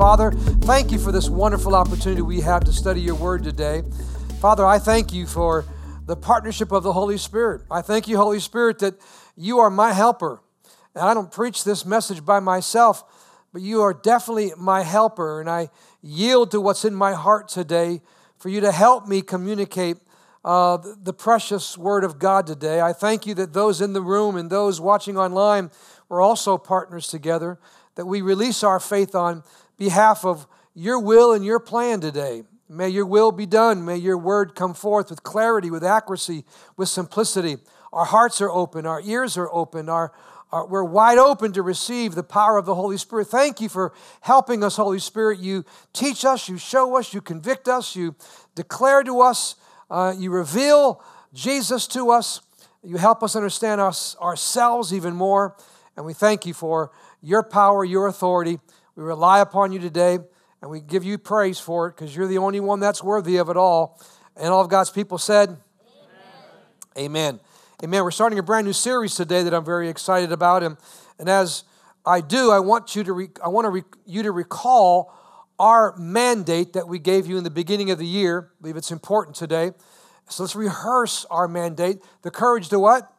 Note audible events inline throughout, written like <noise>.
Father, thank you for this wonderful opportunity we have to study your word today. Father, I thank you for the partnership of the Holy Spirit. I thank you, Holy Spirit, that you are my helper. And I don't preach this message by myself, but you are definitely my helper. And I yield to what's in my heart today for you to help me communicate uh, the precious word of God today. I thank you that those in the room and those watching online were also partners together, that we release our faith on behalf of your will and your plan today. May your will be done. May your word come forth with clarity, with accuracy, with simplicity. Our hearts are open, our ears are open, our, our, we're wide open to receive the power of the Holy Spirit. Thank you for helping us, Holy Spirit. You teach us, you show us, you convict us, you declare to us uh, you reveal Jesus to us. You help us understand us, ourselves even more. And we thank you for your power, your authority. We rely upon you today, and we give you praise for it because you're the only one that's worthy of it all. And all of God's people said, Amen. Amen. Amen. We're starting a brand new series today that I'm very excited about. And, and as I do, I want you to, re- I want to re- you to recall our mandate that we gave you in the beginning of the year. I believe it's important today. So let's rehearse our mandate. The courage to what?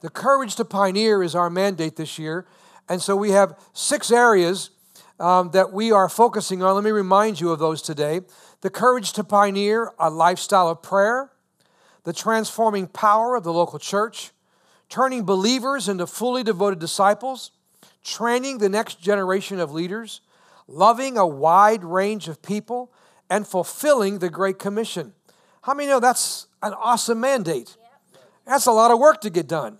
The courage to pioneer is our mandate this year. And so we have six areas um, that we are focusing on. Let me remind you of those today. The courage to pioneer a lifestyle of prayer, the transforming power of the local church, turning believers into fully devoted disciples, training the next generation of leaders, loving a wide range of people, and fulfilling the Great Commission. How many know that's an awesome mandate? That's a lot of work to get done.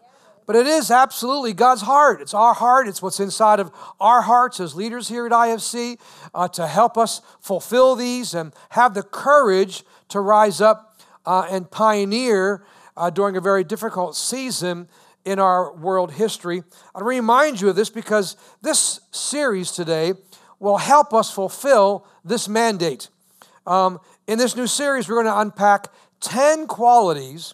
But it is absolutely God's heart. It's our heart. It's what's inside of our hearts as leaders here at IFC uh, to help us fulfill these and have the courage to rise up uh, and pioneer uh, during a very difficult season in our world history. I remind you of this because this series today will help us fulfill this mandate. Um, in this new series, we're going to unpack 10 qualities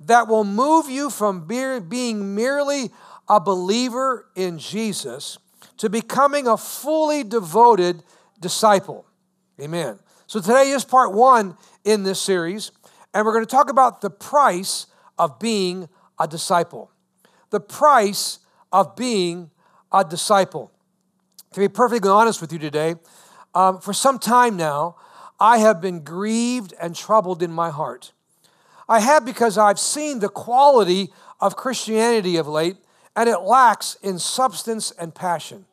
that will move you from being merely a believer in Jesus to becoming a fully devoted disciple. Amen. So today is part one in this series, and we're going to talk about the price of being a disciple. The price of being a disciple. To be perfectly honest with you today, um, for some time now, I have been grieved and troubled in my heart. I have because I've seen the quality of Christianity of late, and it lacks in substance and passion.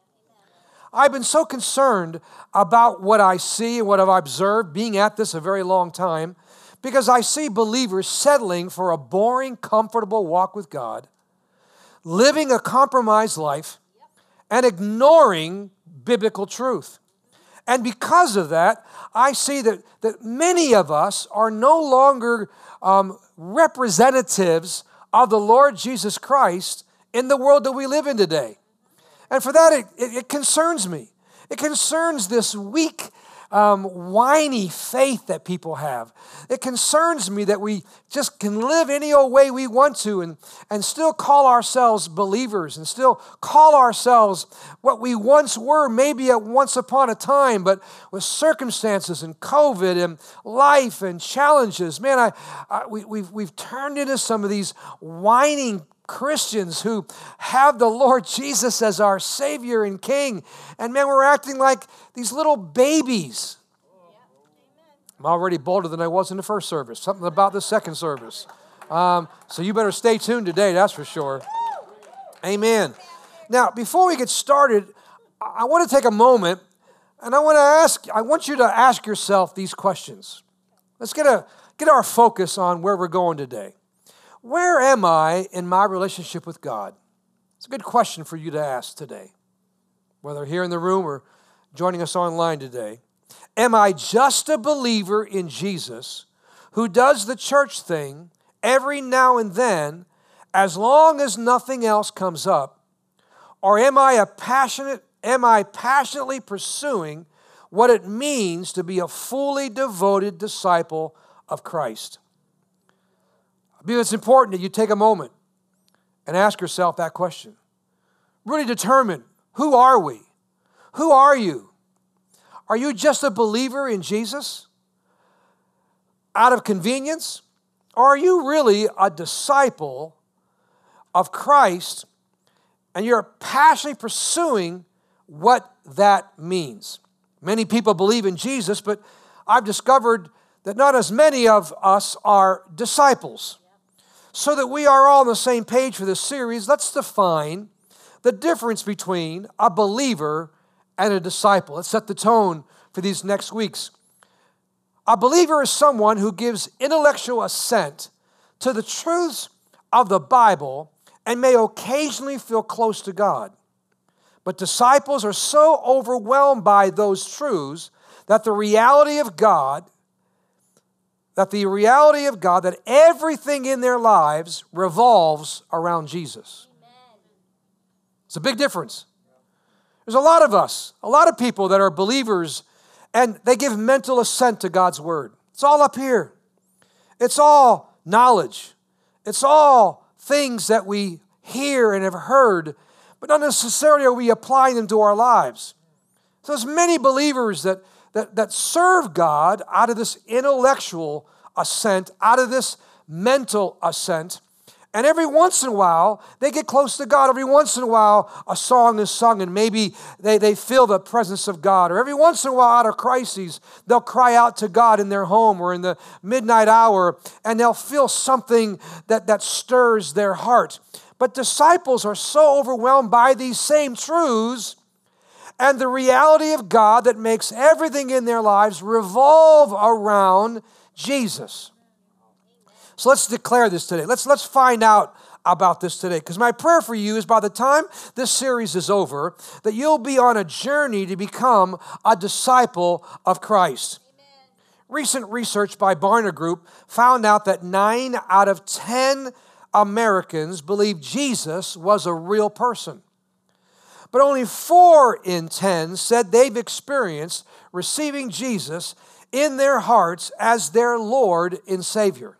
I've been so concerned about what I see and what I've observed, being at this a very long time, because I see believers settling for a boring, comfortable walk with God, living a compromised life, and ignoring biblical truth. And because of that, I see that, that many of us are no longer um, representatives of the Lord Jesus Christ in the world that we live in today. And for that, it, it, it concerns me. It concerns this weak um, whiny faith that people have. It concerns me that we just can live any old way we want to and, and still call ourselves believers and still call ourselves what we once were, maybe at once upon a time, but with circumstances and COVID and life and challenges. Man, I, I we, we've, we've turned into some of these whining Christians who have the Lord Jesus as our Savior and King. And man, we're acting like these little babies. I'm already bolder than I was in the first service. Something about the second service. Um, so you better stay tuned today, that's for sure. Amen. Now, before we get started, I want to take a moment and I want to ask, I want you to ask yourself these questions. Let's get, a, get our focus on where we're going today. Where am I in my relationship with God? It's a good question for you to ask today, whether here in the room or joining us online today. Am I just a believer in Jesus who does the church thing every now and then as long as nothing else comes up? Or am I a passionate am I passionately pursuing what it means to be a fully devoted disciple of Christ? I believe it's important that you take a moment and ask yourself that question. Really determine who are we? Who are you? Are you just a believer in Jesus out of convenience? Or are you really a disciple of Christ and you're passionately pursuing what that means? Many people believe in Jesus, but I've discovered that not as many of us are disciples. So that we are all on the same page for this series, let's define the difference between a believer and a disciple. Let's set the tone for these next weeks. A believer is someone who gives intellectual assent to the truths of the Bible and may occasionally feel close to God. But disciples are so overwhelmed by those truths that the reality of God, that the reality of God, that everything in their lives revolves around Jesus. It's a big difference. There's a lot of us, a lot of people that are believers, and they give mental assent to God's word. It's all up here. It's all knowledge. It's all things that we hear and have heard, but not necessarily are we applying them to our lives. So there's many believers that, that, that serve God out of this intellectual assent, out of this mental assent, and every once in a while, they get close to God. Every once in a while, a song is sung and maybe they, they feel the presence of God. Or every once in a while, out of crises, they'll cry out to God in their home or in the midnight hour and they'll feel something that, that stirs their heart. But disciples are so overwhelmed by these same truths and the reality of God that makes everything in their lives revolve around Jesus. So let's declare this today. Let's, let's find out about this today. Because my prayer for you is by the time this series is over, that you'll be on a journey to become a disciple of Christ. Amen. Recent research by Barna Group found out that nine out of 10 Americans believe Jesus was a real person. But only four in 10 said they've experienced receiving Jesus in their hearts as their Lord and Savior.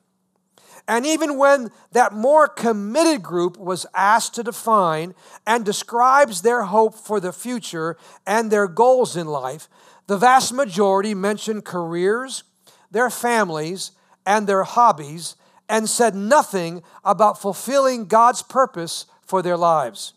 And even when that more committed group was asked to define and describes their hope for the future and their goals in life, the vast majority mentioned careers, their families, and their hobbies, and said nothing about fulfilling God's purpose for their lives.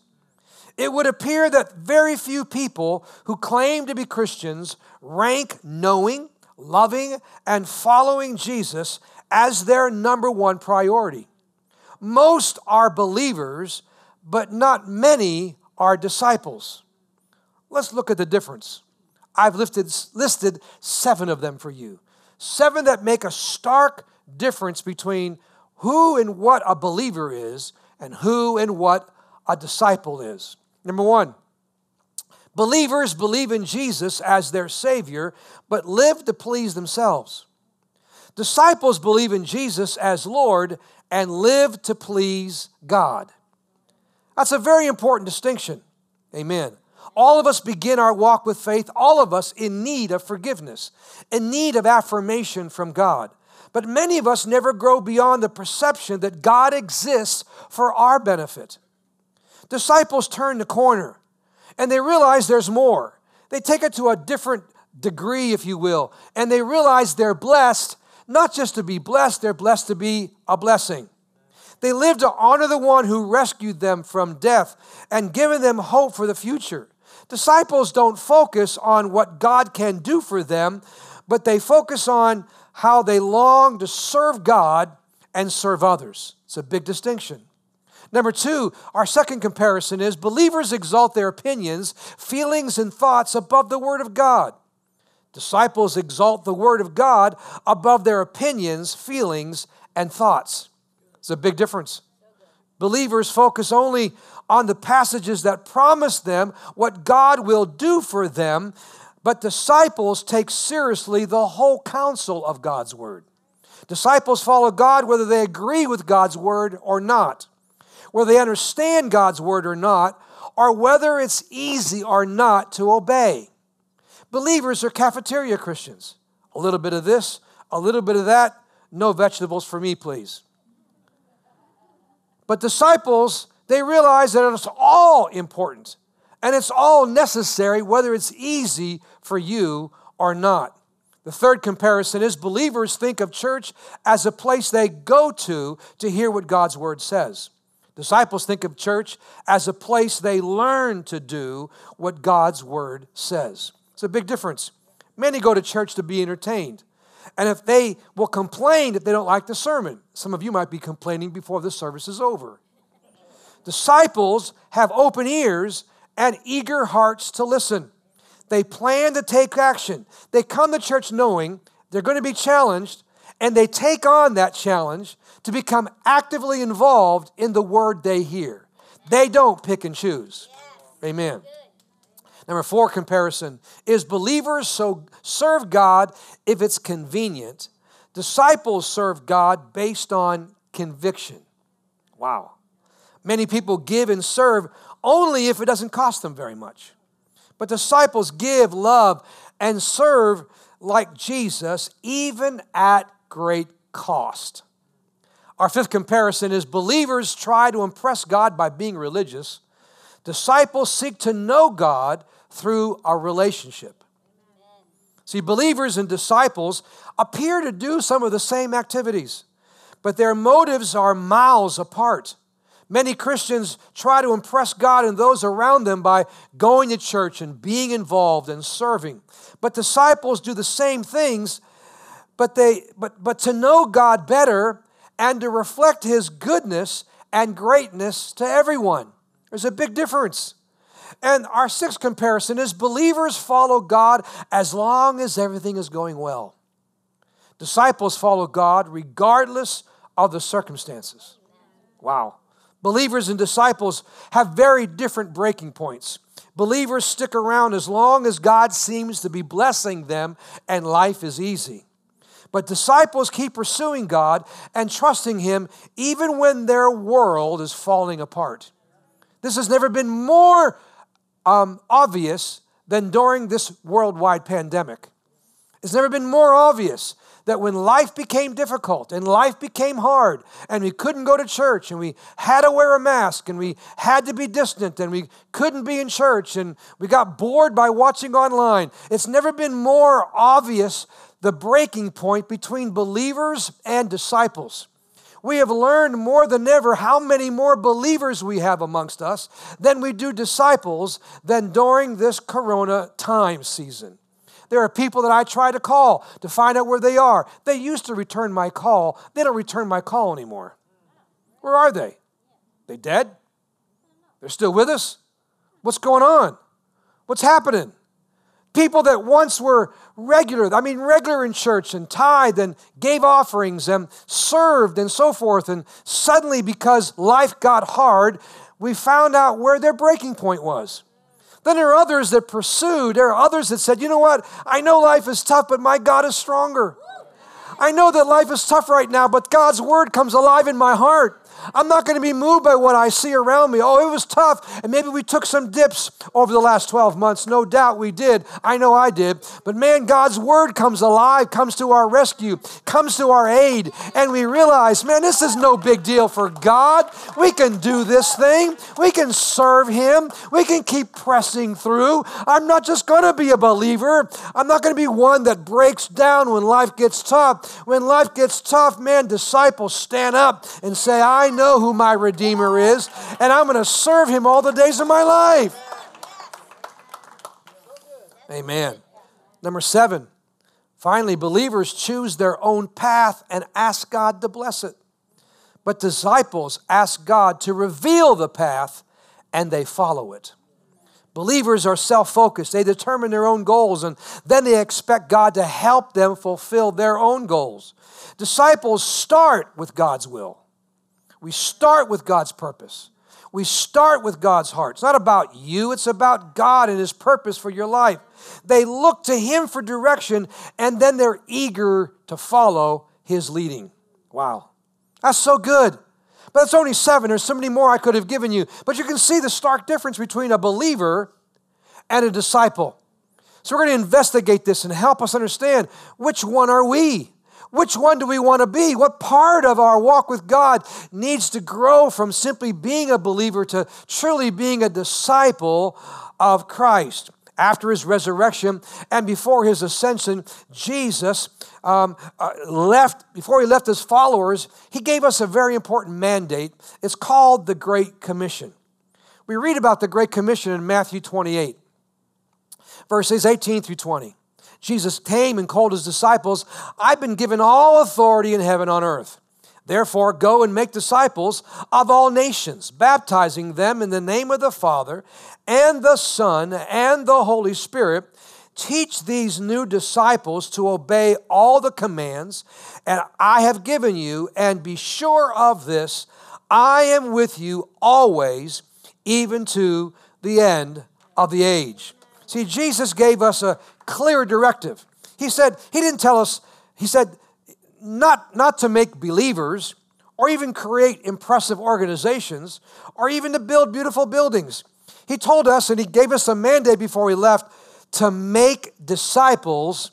It would appear that very few people who claim to be Christians rank knowing, loving, and following Jesus as their number one priority. Most are believers, but not many are disciples. Let's look at the difference. I've listed, listed seven of them for you. Seven that make a stark difference between who and what a believer is and who and what a disciple is. Number one, believers believe in Jesus as their Savior, but live to please themselves. Disciples believe in Jesus as Lord and live to please God. That's a very important distinction. Amen. All of us begin our walk with faith, all of us in need of forgiveness, in need of affirmation from God. But many of us never grow beyond the perception that God exists for our benefit. Disciples turn the corner and they realize there's more. They take it to a different degree, if you will, and they realize they're blessed not just to be blessed, they're blessed to be a blessing. They live to honor the one who rescued them from death and given them hope for the future. Disciples don't focus on what God can do for them, but they focus on how they long to serve God and serve others. It's a big distinction. Number two, our second comparison is believers exalt their opinions, feelings, and thoughts above the Word of God. Disciples exalt the Word of God above their opinions, feelings, and thoughts. It's a big difference. Believers focus only on the passages that promise them what God will do for them, but disciples take seriously the whole counsel of God's Word. Disciples follow God whether they agree with God's Word or not, whether they understand God's Word or not, or whether it's easy or not to obey. Believers are cafeteria Christians. A little bit of this, a little bit of that. No vegetables for me, please. But disciples, they realize that it's all important And it's all necessary, whether it's easy for you or not. The third comparison is believers think of church as a place they go to to hear what God's word says. Disciples think of church as a place they learn to do what God's word says. It's a big difference. Many go to church to be entertained. And if they will complain if they don't like the sermon, some of you might be complaining before the service is over. Disciples have open ears and eager hearts to listen. They plan to take action. They come to church knowing they're going to be challenged, and they take on that challenge to become actively involved in the word they hear. They don't pick and choose. Amen. Number four comparison is believers so serve God if it's convenient. Disciples serve God based on conviction. Wow. Many people give and serve only if it doesn't cost them very much. But disciples give, love, and serve like Jesus, even at great cost. Our fifth comparison is believers try to impress God by being religious. Disciples seek to know God through a relationship. See, believers and disciples appear to do some of the same activities, but their motives are miles apart. Many Christians try to impress God and those around them by going to church and being involved and serving. But disciples do the same things, but they but but to know God better and to reflect his goodness and greatness to everyone. There's a big difference. And our sixth comparison is believers follow God as long as everything is going well. Disciples follow God regardless of the circumstances. Wow. Believers and disciples have very different breaking points. Believers stick around as long as God seems to be blessing them and life is easy. But disciples keep pursuing God and trusting Him even when their world is falling apart. This has never been more um, obvious than during this worldwide pandemic. It's never been more obvious that when life became difficult and life became hard and we couldn't go to church and we had to wear a mask and we had to be distant and we couldn't be in church and we got bored by watching online, it's never been more obvious the breaking point between believers and disciples. We have learned more than ever how many more believers we have amongst us than we do disciples than during this corona time season. There are people that I try to call to find out where they are. They used to return my call. They don't return my call anymore. Where are they? They dead? They're still with us? What's going on? What's happening? People that once were regular, I mean, regular in church and tithed and gave offerings and served and so forth. And suddenly, because life got hard, we found out where their breaking point was. Then there are others that pursued. There are others that said, you know what? I know life is tough, but my God is stronger. I know that life is tough right now, but God's word comes alive in my heart. I'm not going to be moved by what I see around me. Oh, it was tough. And maybe we took some dips over the last 12 months. No doubt we did. I know I did. But man, God's word comes alive, comes to our rescue, comes to our aid. And we realize, man, this is no big deal for God. We can do this thing. We can serve Him. We can keep pressing through. I'm not just going to be a believer. I'm not going to be one that breaks down when life gets tough. When life gets tough, man, disciples stand up and say, I know who my Redeemer is, and I'm going to serve him all the days of my life. Amen. Number seven, finally, believers choose their own path and ask God to bless it. But disciples ask God to reveal the path and they follow it. Believers are self focused. They determine their own goals and then they expect God to help them fulfill their own goals. Disciples start with God's will. We start with God's purpose. We start with God's heart. It's not about you, it's about God and His purpose for your life. They look to Him for direction and then they're eager to follow His leading. Wow. That's so good. But it's only seven. There's so many more I could have given you. But you can see the stark difference between a believer and a disciple. So we're going to investigate this and help us understand which one are we? Which one do we want to be? What part of our walk with God needs to grow from simply being a believer to truly being a disciple of Christ. After his resurrection and before his ascension, Jesus um, uh, left, before he left his followers, he gave us a very important mandate. It's called the Great Commission. We read about the Great Commission in Matthew 28, verses 18 through 20. Jesus came and called his disciples, I've been given all authority in heaven on earth. Therefore, go and make disciples of all nations, baptizing them in the name of the Father and the Son and the Holy Spirit. Teach these new disciples to obey all the commands and I have given you, and be sure of this I am with you always, even to the end of the age. See, Jesus gave us a clear directive. He said, He didn't tell us, He said, not, not to make believers or even create impressive organizations or even to build beautiful buildings. He told us and he gave us a mandate before we left to make disciples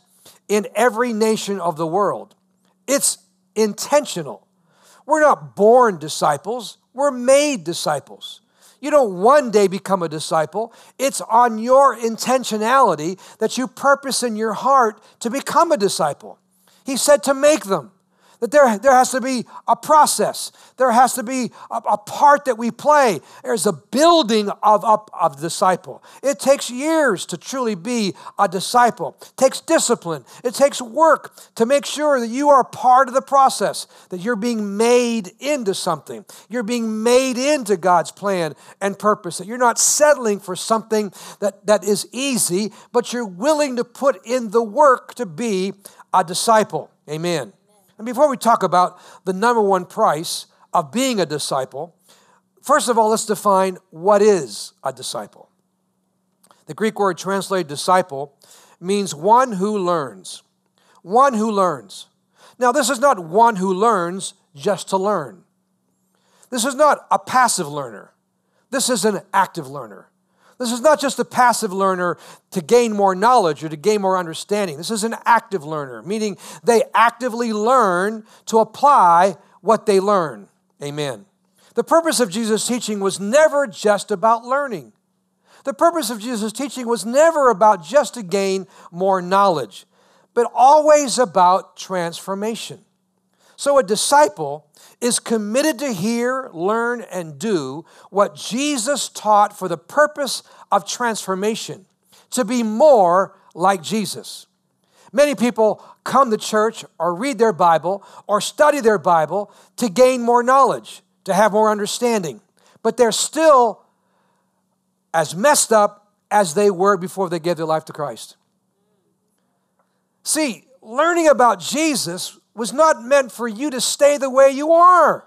in every nation of the world. It's intentional. We're not born disciples, we're made disciples. You don't one day become a disciple. It's on your intentionality that you purpose in your heart to become a disciple. He said to make them. That there, there has to be a process. There has to be a, a part that we play. There's a building of, of, of disciple. It takes years to truly be a disciple. It takes discipline. It takes work to make sure that you are part of the process, that you're being made into something. You're being made into God's plan and purpose, that you're not settling for something that, that is easy, but you're willing to put in the work to be a disciple. Amen. And before we talk about the number one price of being a disciple, first of all, let's define what is a disciple. The Greek word translated disciple means one who learns. One who learns. Now, this is not one who learns just to learn. This is not a passive learner. This is an active learner. This is not just a passive learner to gain more knowledge or to gain more understanding. This is an active learner, meaning they actively learn to apply what they learn. Amen. The purpose of Jesus' teaching was never just about learning. The purpose of Jesus' teaching was never about just to gain more knowledge, but always about transformation. So a disciple is committed to hear, learn, and do what Jesus taught for the purpose of transformation, to be more like Jesus. Many people come to church or read their Bible or study their Bible to gain more knowledge, to have more understanding, but they're still as messed up as they were before they gave their life to Christ. See, learning about Jesus was not meant for you to stay the way you are.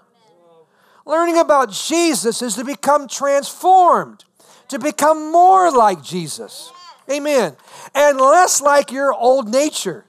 Learning about Jesus is to become transformed, to become more like Jesus. Amen. And less like your old nature.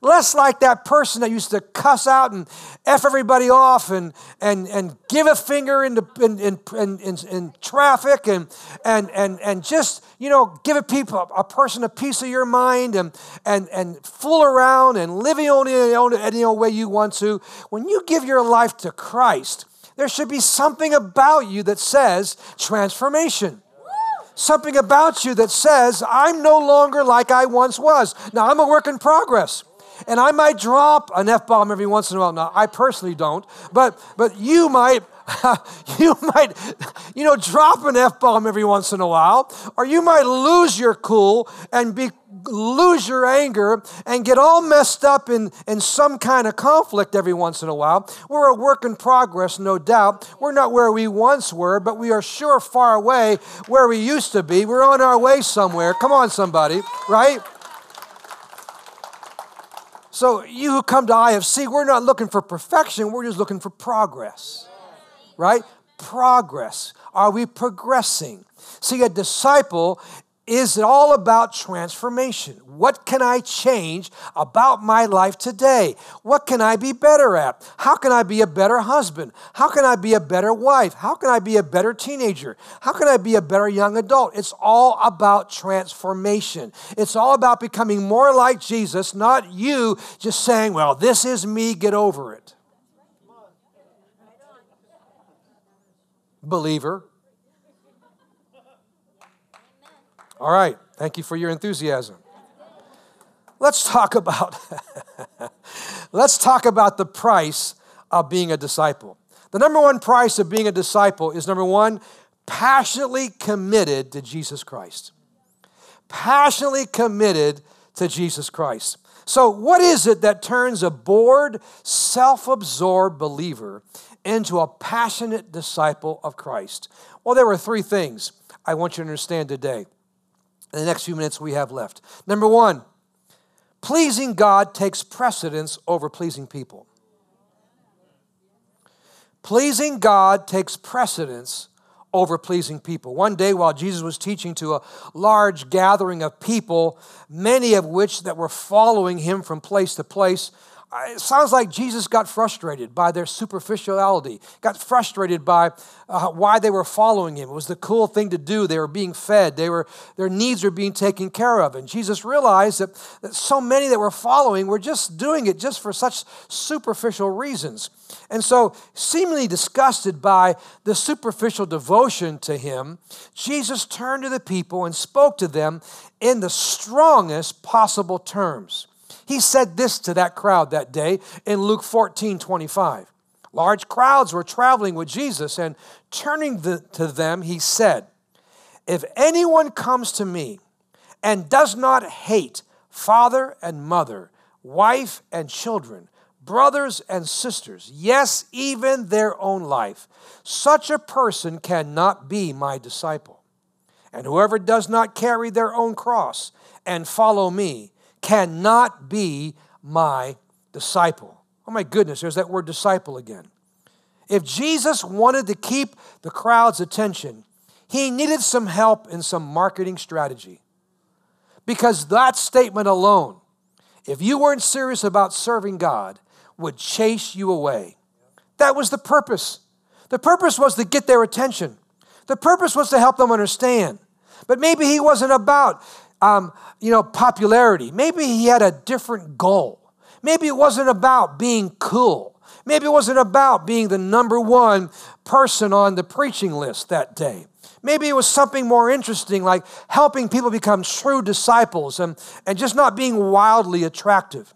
Less like that person that used to cuss out and F everybody off and, and, and give a finger in, the, in, in, in, in traffic and, and, and, and just, you know, give a, people, a person a piece of your mind and, and, and fool around and live only any old way you want to. When you give your life to Christ, there should be something about you that says transformation something about you that says, I'm no longer like I once was. Now, I'm a work in progress and I might drop an F bomb every once in a while. Now, I personally don't, but, but you might. <laughs> you might, you know, drop an F bomb every once in a while, or you might lose your cool and be lose your anger and get all messed up in, in some kind of conflict every once in a while. We're a work in progress, no doubt. We're not where we once were, but we are sure far away where we used to be. We're on our way somewhere. Come on, somebody, right? So, you who come to IFC, we're not looking for perfection, we're just looking for progress. Right? Progress. Are we progressing? See, a disciple is it all about transformation. What can I change about my life today? What can I be better at? How can I be a better husband? How can I be a better wife? How can I be a better teenager? How can I be a better young adult? It's all about transformation. It's all about becoming more like Jesus, not you just saying, well, this is me, get over it. Believer. All right. Thank you for your enthusiasm. Let's talk about <laughs> let's talk about the price of being a disciple. The number one price of being a disciple is number 1, passionately committed to Jesus Christ. Passionately committed to Jesus Christ. So, what is it that turns a bored, self absorbed believer into a passionate disciple of Christ? Well, there were three things I want you to understand today in the next few minutes we have left. Number one, pleasing God takes precedence over pleasing people. Pleasing God takes precedence over pleasing people. One day while Jesus was teaching to a large gathering of people, many of which that were following him from place to place, it sounds like Jesus got frustrated by their superficiality, got frustrated by uh, why they were following him. It was the cool thing to do. They were being fed, they were, their needs were being taken care of. And Jesus realized that, that so many that were following were just doing it just for such superficial reasons. And so, seemingly disgusted by the superficial devotion to him, Jesus turned to the people and spoke to them in the strongest possible terms. He said this to that crowd that day in Luke 14 25. Large crowds were traveling with Jesus, and turning the, to them, he said, If anyone comes to me and does not hate father and mother, wife and children, brothers and sisters, yes, even their own life, such a person cannot be my disciple. And whoever does not carry their own cross and follow me cannot be my disciple. Oh my goodness, there's that word disciple again. If Jesus wanted to keep the crowd's attention, he needed some help in some marketing strategy. Because that statement alone, if you weren't serious about serving God, would chase you away. That was the purpose. The purpose was to get their attention. The purpose was to help them understand. But maybe he wasn't about um, you know, popularity. Maybe he had a different goal. Maybe it wasn't about being cool. Maybe it wasn't about being the number one person on the preaching list that day. Maybe it was something more interesting, like helping people become true disciples and, and just not being wildly attractive.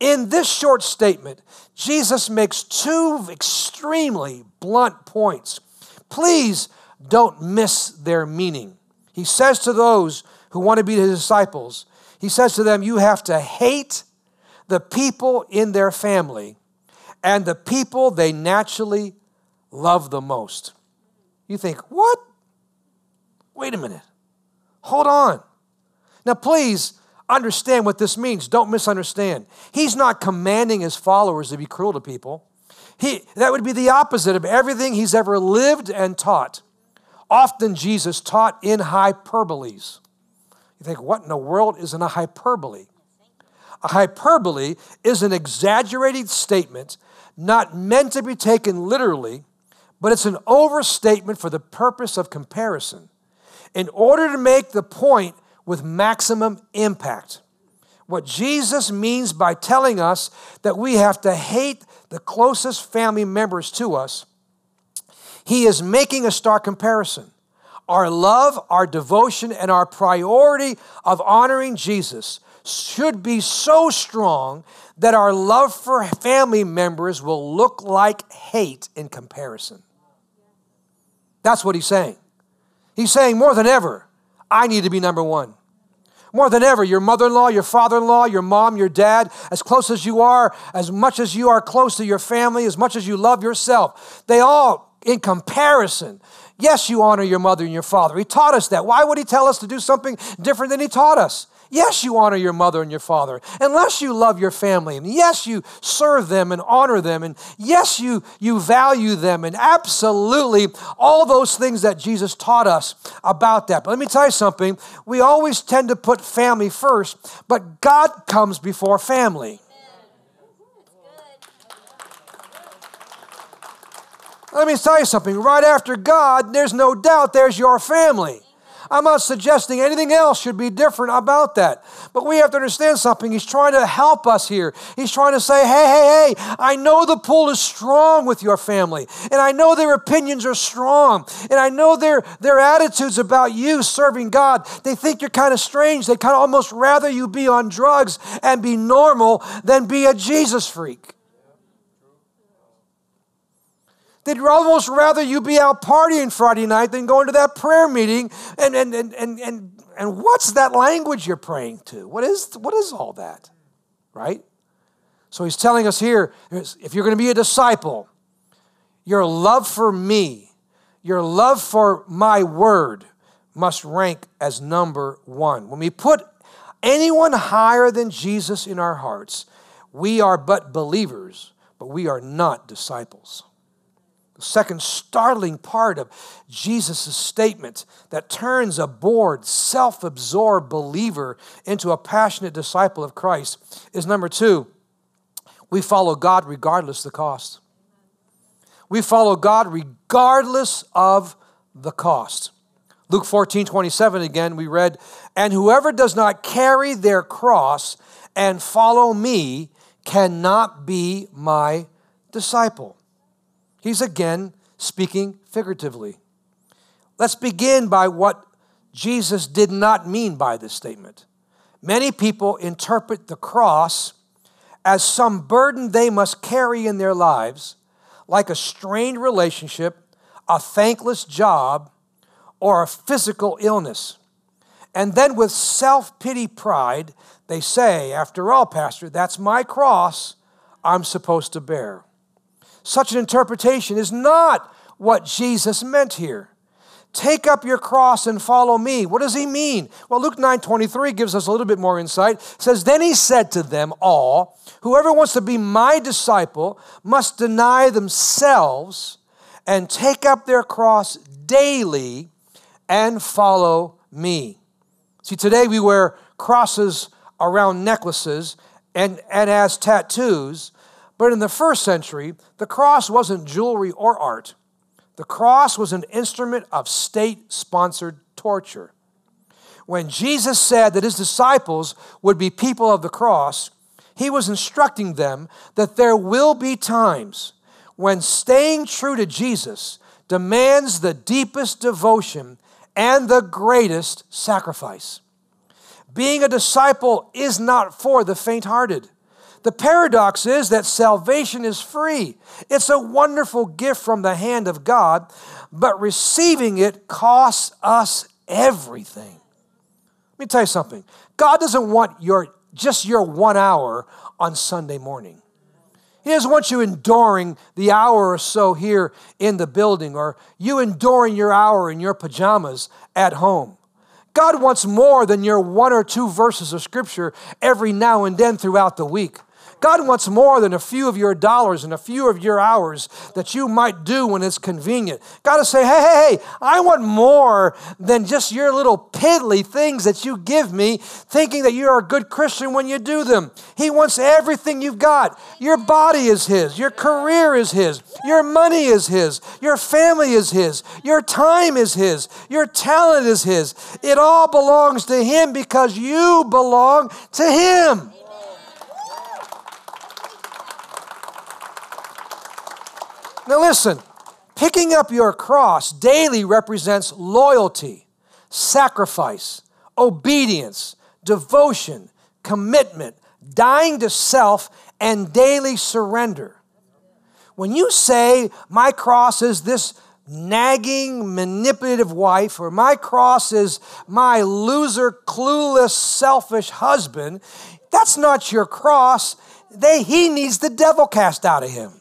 In this short statement, Jesus makes two extremely blunt points. Please don't miss their meaning. He says to those who want to be his disciples, he says to them, You have to hate the people in their family and the people they naturally love the most. You think, What? Wait a minute. Hold on. Now, please understand what this means. Don't misunderstand. He's not commanding his followers to be cruel to people. He, that would be the opposite of everything he's ever lived and taught. Often Jesus taught in hyperboles. You think, what in the world is in a hyperbole? A hyperbole is an exaggerated statement not meant to be taken literally, but it's an overstatement for the purpose of comparison in order to make the point with maximum impact. What Jesus means by telling us that we have to hate the closest family members to us, he is making a stark comparison our love, our devotion, and our priority of honoring Jesus should be so strong that our love for family members will look like hate in comparison. That's what he's saying. He's saying more than ever, I need to be number one. More than ever, your mother in law, your father in law, your mom, your dad, as close as you are, as much as you are close to your family, as much as you love yourself, they all, in comparison, Yes, you honor your mother and your father. He taught us that. Why would he tell us to do something different than he taught us? Yes, you honor your mother and your father, unless you love your family. And yes, you serve them and honor them. And yes, you, you value them. And absolutely all those things that Jesus taught us about that. But let me tell you something. We always tend to put family first, but God comes before family. Let me tell you something. Right after God, there's no doubt there's your family. I'm not suggesting anything else should be different about that. But we have to understand something. He's trying to help us here. He's trying to say, hey, hey, hey, I know the pull is strong with your family, and I know their opinions are strong, and I know their, their attitudes about you serving God. They think you're kind of strange. They kind of almost rather you be on drugs and be normal than be a Jesus freak. They'd almost rather you be out partying Friday night than going to that prayer meeting. And, and, and, and, and, and what's that language you're praying to? What is, what is all that? Right? So he's telling us here if you're going to be a disciple, your love for me, your love for my word must rank as number one. When we put anyone higher than Jesus in our hearts, we are but believers, but we are not disciples. The second startling part of Jesus' statement that turns a bored, self absorbed believer into a passionate disciple of Christ is number two, we follow God regardless the cost. We follow God regardless of the cost. Luke 14, 27 again, we read, And whoever does not carry their cross and follow me cannot be my disciple. He's again speaking figuratively. Let's begin by what Jesus did not mean by this statement. Many people interpret the cross as some burden they must carry in their lives, like a strained relationship, a thankless job, or a physical illness. And then, with self pity pride, they say, After all, Pastor, that's my cross I'm supposed to bear. Such an interpretation is not what Jesus meant here. Take up your cross and follow me. What does he mean? Well, Luke 9 23 gives us a little bit more insight. It says, Then he said to them all, Whoever wants to be my disciple must deny themselves and take up their cross daily and follow me. See, today we wear crosses around necklaces and, and as tattoos, but in the first century, the cross wasn't jewelry or art. The cross was an instrument of state sponsored torture. When Jesus said that his disciples would be people of the cross, he was instructing them that there will be times when staying true to Jesus demands the deepest devotion and the greatest sacrifice. Being a disciple is not for the faint hearted. The paradox is that salvation is free. It's a wonderful gift from the hand of God, but receiving it costs us everything. Let me tell you something. God doesn't want your just your 1 hour on Sunday morning. He doesn't want you enduring the hour or so here in the building or you enduring your hour in your pajamas at home. God wants more than your one or two verses of scripture every now and then throughout the week. God wants more than a few of your dollars and a few of your hours that you might do when it's convenient. God to say, hey, hey, hey, I want more than just your little piddly things that you give me, thinking that you're a good Christian when you do them. He wants everything you've got. Your body is His, your career is His, your money is His, your family is His, your time is His, your talent is His. It all belongs to Him because you belong to Him. Now, listen, picking up your cross daily represents loyalty, sacrifice, obedience, devotion, commitment, dying to self, and daily surrender. When you say, My cross is this nagging, manipulative wife, or my cross is my loser, clueless, selfish husband, that's not your cross. They, he needs the devil cast out of him.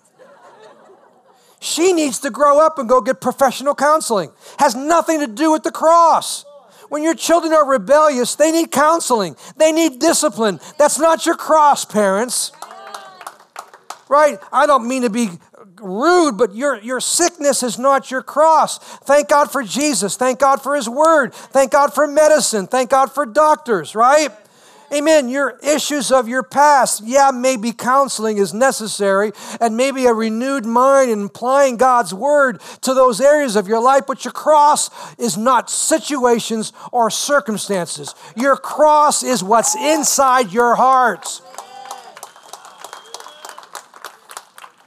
She needs to grow up and go get professional counseling. Has nothing to do with the cross. When your children are rebellious, they need counseling. They need discipline. That's not your cross, parents. Right? I don't mean to be rude, but your, your sickness is not your cross. Thank God for Jesus. Thank God for His Word. Thank God for medicine. Thank God for doctors, right? Amen. Your issues of your past, yeah, maybe counseling is necessary and maybe a renewed mind and applying God's word to those areas of your life, but your cross is not situations or circumstances. Your cross is what's inside your heart.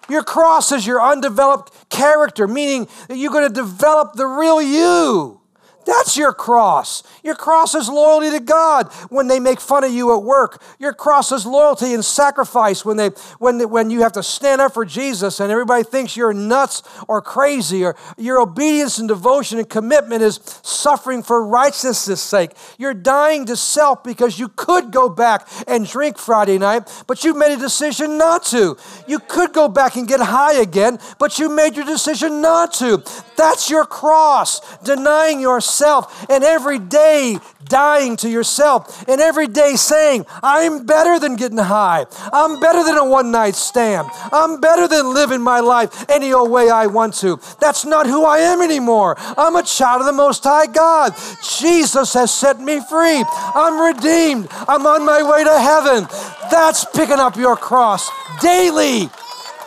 Your cross is your undeveloped character, meaning that you're going to develop the real you. That's your cross. Your cross is loyalty to God when they make fun of you at work. Your cross is loyalty and sacrifice when, they, when, when you have to stand up for Jesus and everybody thinks you're nuts or crazy, or your obedience and devotion and commitment is suffering for righteousness' sake. You're dying to self because you could go back and drink Friday night, but you made a decision not to. You could go back and get high again, but you made your decision not to. That's your cross, denying yourself yourself and every day dying to yourself and every day saying, I'm better than getting high. I'm better than a one night stand. I'm better than living my life any old way I want to. That's not who I am anymore. I'm a child of the Most High God. Jesus has set me free. I'm redeemed. I'm on my way to heaven. That's picking up your cross daily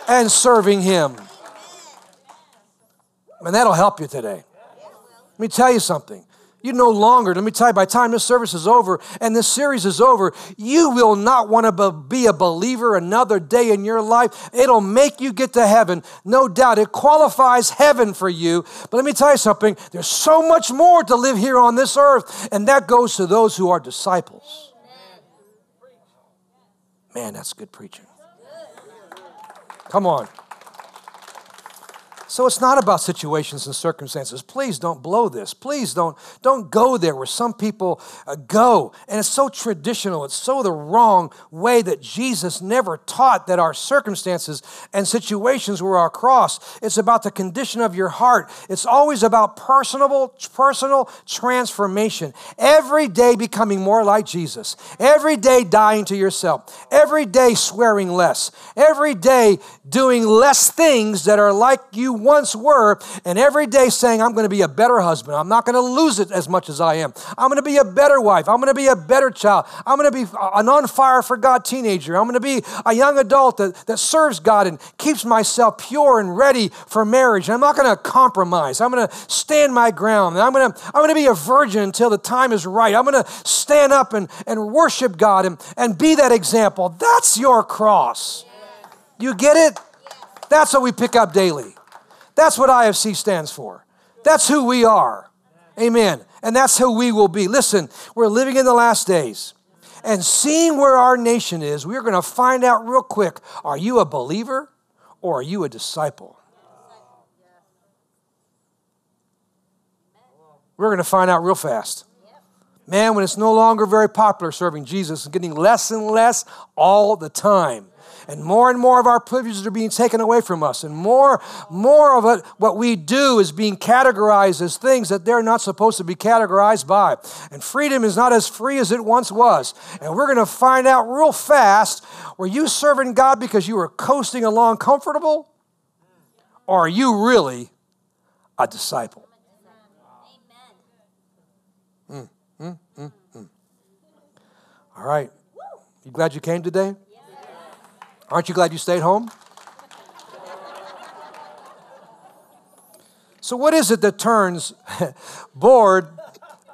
and serving Him. And that'll help you today. Let me tell you something. You no longer, let me tell you, by the time this service is over and this series is over, you will not want to be a believer another day in your life. It'll make you get to heaven, no doubt. It qualifies heaven for you. But let me tell you something there's so much more to live here on this earth, and that goes to those who are disciples. Man, that's good preaching. Come on. So it's not about situations and circumstances. Please don't blow this. Please don't, don't go there where some people uh, go. And it's so traditional. It's so the wrong way that Jesus never taught that our circumstances and situations were our cross. It's about the condition of your heart. It's always about personal, personal transformation. Every day becoming more like Jesus. Every day dying to yourself. Every day swearing less. Every day doing less things that are like you once were, and every day saying, I'm going to be a better husband. I'm not going to lose it as much as I am. I'm going to be a better wife. I'm going to be a better child. I'm going to be an on fire for God teenager. I'm going to be a young adult that, that serves God and keeps myself pure and ready for marriage. And I'm not going to compromise. I'm going to stand my ground. And I'm going to, I'm going to be a virgin until the time is right. I'm going to stand up and, and worship God and, and be that example. That's your cross. You get it? That's what we pick up daily. That's what IFC stands for. That's who we are. Amen. And that's who we will be. Listen, we're living in the last days. And seeing where our nation is, we're going to find out real quick are you a believer or are you a disciple? We're going to find out real fast. Man, when it's no longer very popular serving Jesus and getting less and less all the time and more and more of our privileges are being taken away from us. And more more of it what we do is being categorized as things that they're not supposed to be categorized by. And freedom is not as free as it once was. And we're going to find out real fast were you serving god because you were coasting along comfortable? Or are you really a disciple? Mm, mm, mm, mm. all right. You glad you came today Aren't you glad you stayed home? So, what is it that turns <laughs> bored,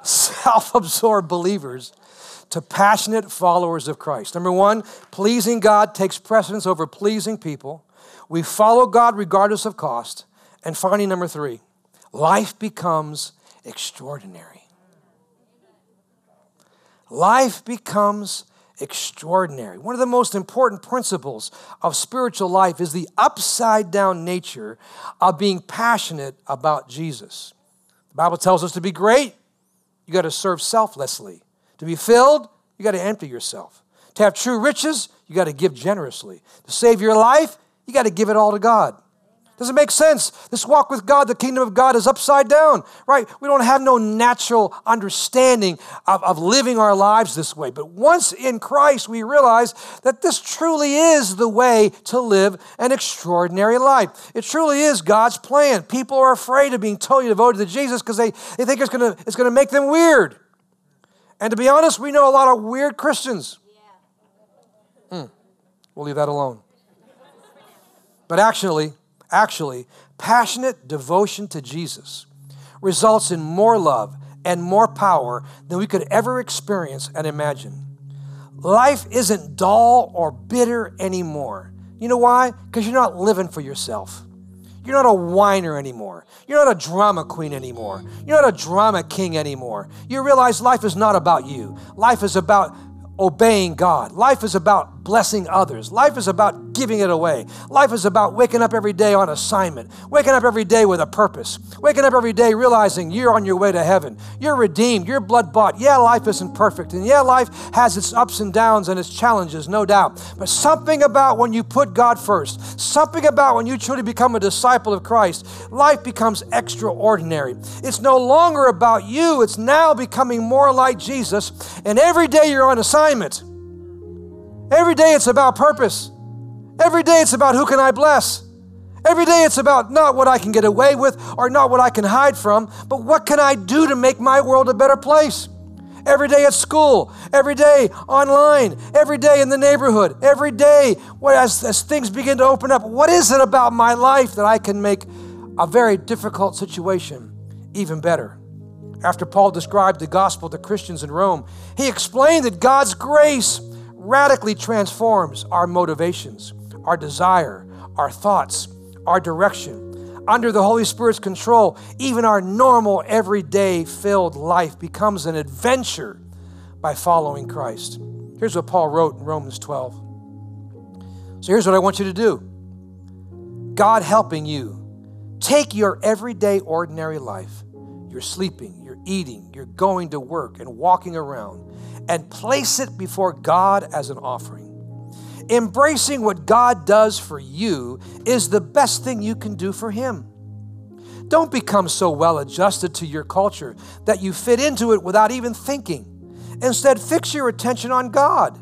self absorbed believers to passionate followers of Christ? Number one, pleasing God takes precedence over pleasing people. We follow God regardless of cost. And finally, number three, life becomes extraordinary. Life becomes extraordinary. One of the most important principles of spiritual life is the upside down nature of being passionate about Jesus. The Bible tells us to be great, you got to serve selflessly. To be filled, you got to empty yourself. To have true riches, you got to give generously. To save your life, you got to give it all to God. Does it make sense? This walk with God, the kingdom of God is upside down, right? We don't have no natural understanding of, of living our lives this way. But once in Christ, we realize that this truly is the way to live an extraordinary life. It truly is God's plan. People are afraid of being totally devoted to Jesus because they, they think it's gonna, it's gonna make them weird. And to be honest, we know a lot of weird Christians. Mm, we'll leave that alone. But actually, actually, passionate devotion to Jesus results in more love and more power than we could ever experience and imagine. Life isn't dull or bitter anymore. You know why? Because you're not living for yourself. You're not a whiner anymore. You're not a drama queen anymore. You're not a drama king anymore. You realize life is not about you. Life is about obeying God. Life is about blessing others. Life is about giving it away. Life is about waking up every day on assignment, waking up every day with a purpose, waking up every day realizing you're on your way to heaven. You're redeemed, you're blood bought. Yeah, life isn't perfect. And yeah, life has its ups and downs and its challenges, no doubt. But something about when you put God first, something about when you truly become a disciple of Christ, life becomes extraordinary. It's no longer about you, it's now becoming more like Jesus. And every day you're on assignment. Every day it's about purpose. Every day it's about who can I bless. Every day it's about not what I can get away with or not what I can hide from, but what can I do to make my world a better place? Every day at school, every day online, every day in the neighborhood, every day as, as things begin to open up, what is it about my life that I can make a very difficult situation even better? After Paul described the gospel to Christians in Rome, he explained that God's grace radically transforms our motivations, our desire, our thoughts, our direction. Under the Holy Spirit's control, even our normal, everyday filled life becomes an adventure by following Christ. Here's what Paul wrote in Romans 12. So here's what I want you to do God helping you. Take your everyday, ordinary life. You're sleeping, you're eating, you're going to work and walking around and place it before God as an offering. Embracing what God does for you is the best thing you can do for Him. Don't become so well adjusted to your culture that you fit into it without even thinking. Instead, fix your attention on God.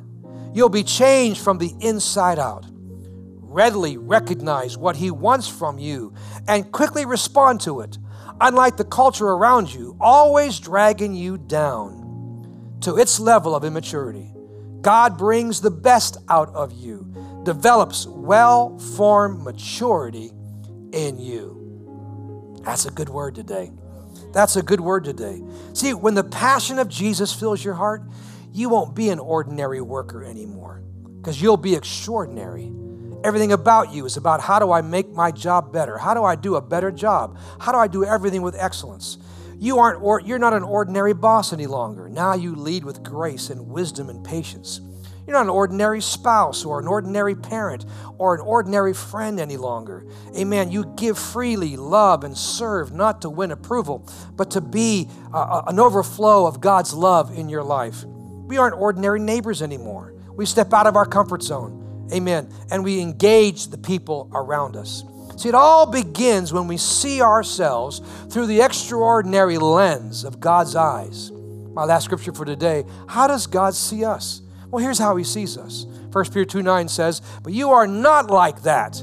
You'll be changed from the inside out. Readily recognize what He wants from you and quickly respond to it, unlike the culture around you, always dragging you down to its level of immaturity. God brings the best out of you, develops well formed maturity in you. That's a good word today. That's a good word today. See, when the passion of Jesus fills your heart, you won't be an ordinary worker anymore because you'll be extraordinary. Everything about you is about how do I make my job better? How do I do a better job? How do I do everything with excellence? You aren't or, you're not an ordinary boss any longer. Now you lead with grace and wisdom and patience. You're not an ordinary spouse or an ordinary parent or an ordinary friend any longer. Amen. You give freely, love, and serve not to win approval, but to be uh, an overflow of God's love in your life. We aren't ordinary neighbors anymore. We step out of our comfort zone. Amen. And we engage the people around us. See, it all begins when we see ourselves through the extraordinary lens of God's eyes. My last scripture for today how does God see us? Well, here's how he sees us. 1 Peter 2 9 says, But you are not like that,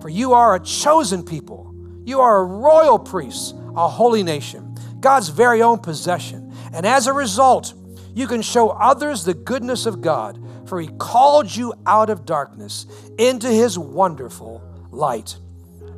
for you are a chosen people. You are a royal priest, a holy nation, God's very own possession. And as a result, you can show others the goodness of God, for he called you out of darkness into his wonderful light.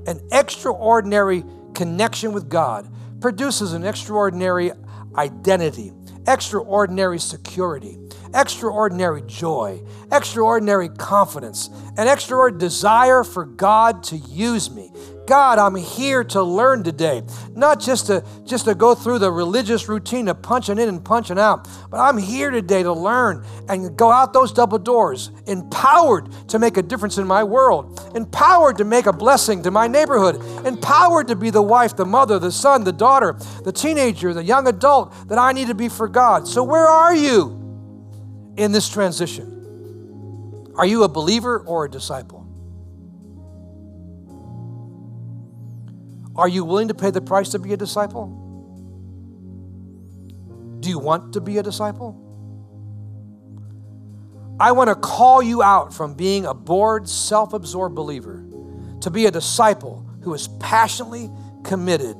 An extraordinary connection with God produces an extraordinary identity, extraordinary security, extraordinary joy, extraordinary confidence, an extraordinary desire for God to use me. God, I'm here to learn today, not just to just to go through the religious routine of punching in and punching out, but I'm here today to learn and go out those double doors, empowered to make a difference in my world, empowered to make a blessing to my neighborhood, empowered to be the wife, the mother, the son, the daughter, the teenager, the young adult that I need to be for God. So where are you in this transition? Are you a believer or a disciple? Are you willing to pay the price to be a disciple? Do you want to be a disciple? I want to call you out from being a bored, self absorbed believer to be a disciple who is passionately committed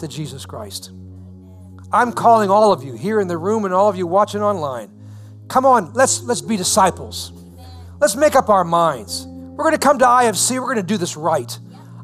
to Jesus Christ. I'm calling all of you here in the room and all of you watching online. Come on, let's let's be disciples. Let's make up our minds. We're going to come to IFC. We're going to do this right.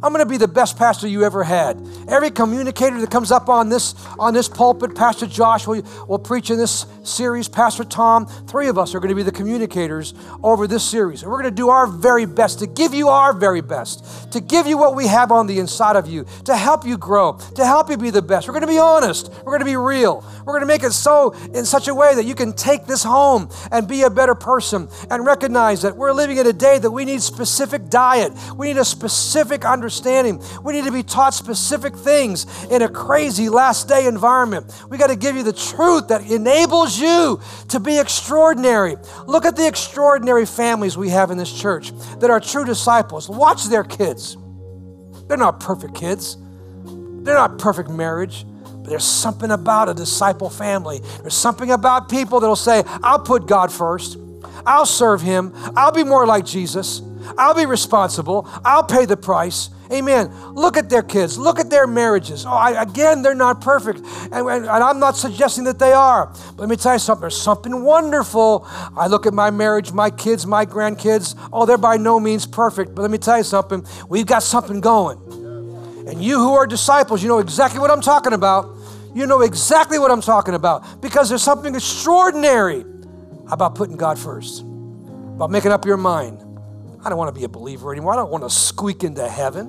I'm going to be the best pastor you ever had. Every communicator that comes up on this on this pulpit, Pastor Josh will, will preach in this series, Pastor Tom, three of us are going to be the communicators over this series. And we're going to do our very best to give you our very best, to give you what we have on the inside of you, to help you grow, to help you be the best. We're going to be honest. We're going to be real. We're going to make it so in such a way that you can take this home and be a better person and recognize that we're living in a day that we need specific diet. We need a specific understanding understanding. We need to be taught specific things in a crazy last day environment. We got to give you the truth that enables you to be extraordinary. Look at the extraordinary families we have in this church that are true disciples. Watch their kids. They're not perfect kids, they're not perfect marriage. But there's something about a disciple family. There's something about people that'll say, I'll put God first. I'll serve Him. I'll be more like Jesus. I'll be responsible. I'll pay the price. Amen. Look at their kids. Look at their marriages. Oh, I, again, they're not perfect. And, and, and, I'm not suggesting that they are. But let me tell you something. There's something wonderful. I look at my marriage, my kids, my grandkids. Oh, they're by no means perfect. But let me tell you something. We've got something going. And you who are disciples, you know exactly what I'm talking about. You know exactly what I'm talking about. Because there's something extraordinary about putting God first, about making up your mind I don't want to be a believer anymore. I don't want to squeak into heaven.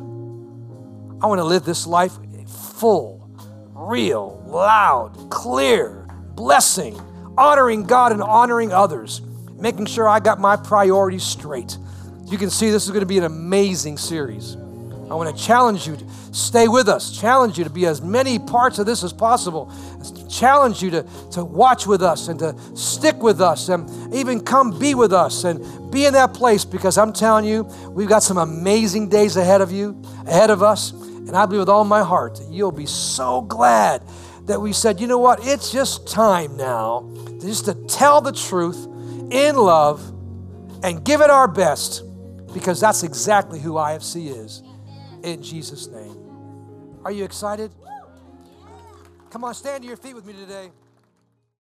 I want to live this life full, real, loud, clear, blessing, honoring God and honoring others, making sure I got my priorities straight. You can see this is going to be an amazing series. I want to challenge you to stay with us, challenge you to be as many parts of this as possible, challenge you to, to watch with us and to stick with us and even come be with us and be in that place because I'm telling you, we've got some amazing days ahead of you, ahead of us. And I believe with all my heart that you'll be so glad that we said, you know what, it's just time now just to tell the truth in love and give it our best because that's exactly who IFC is in Jesus' name. Are you excited? Come on, stand to your feet with me today.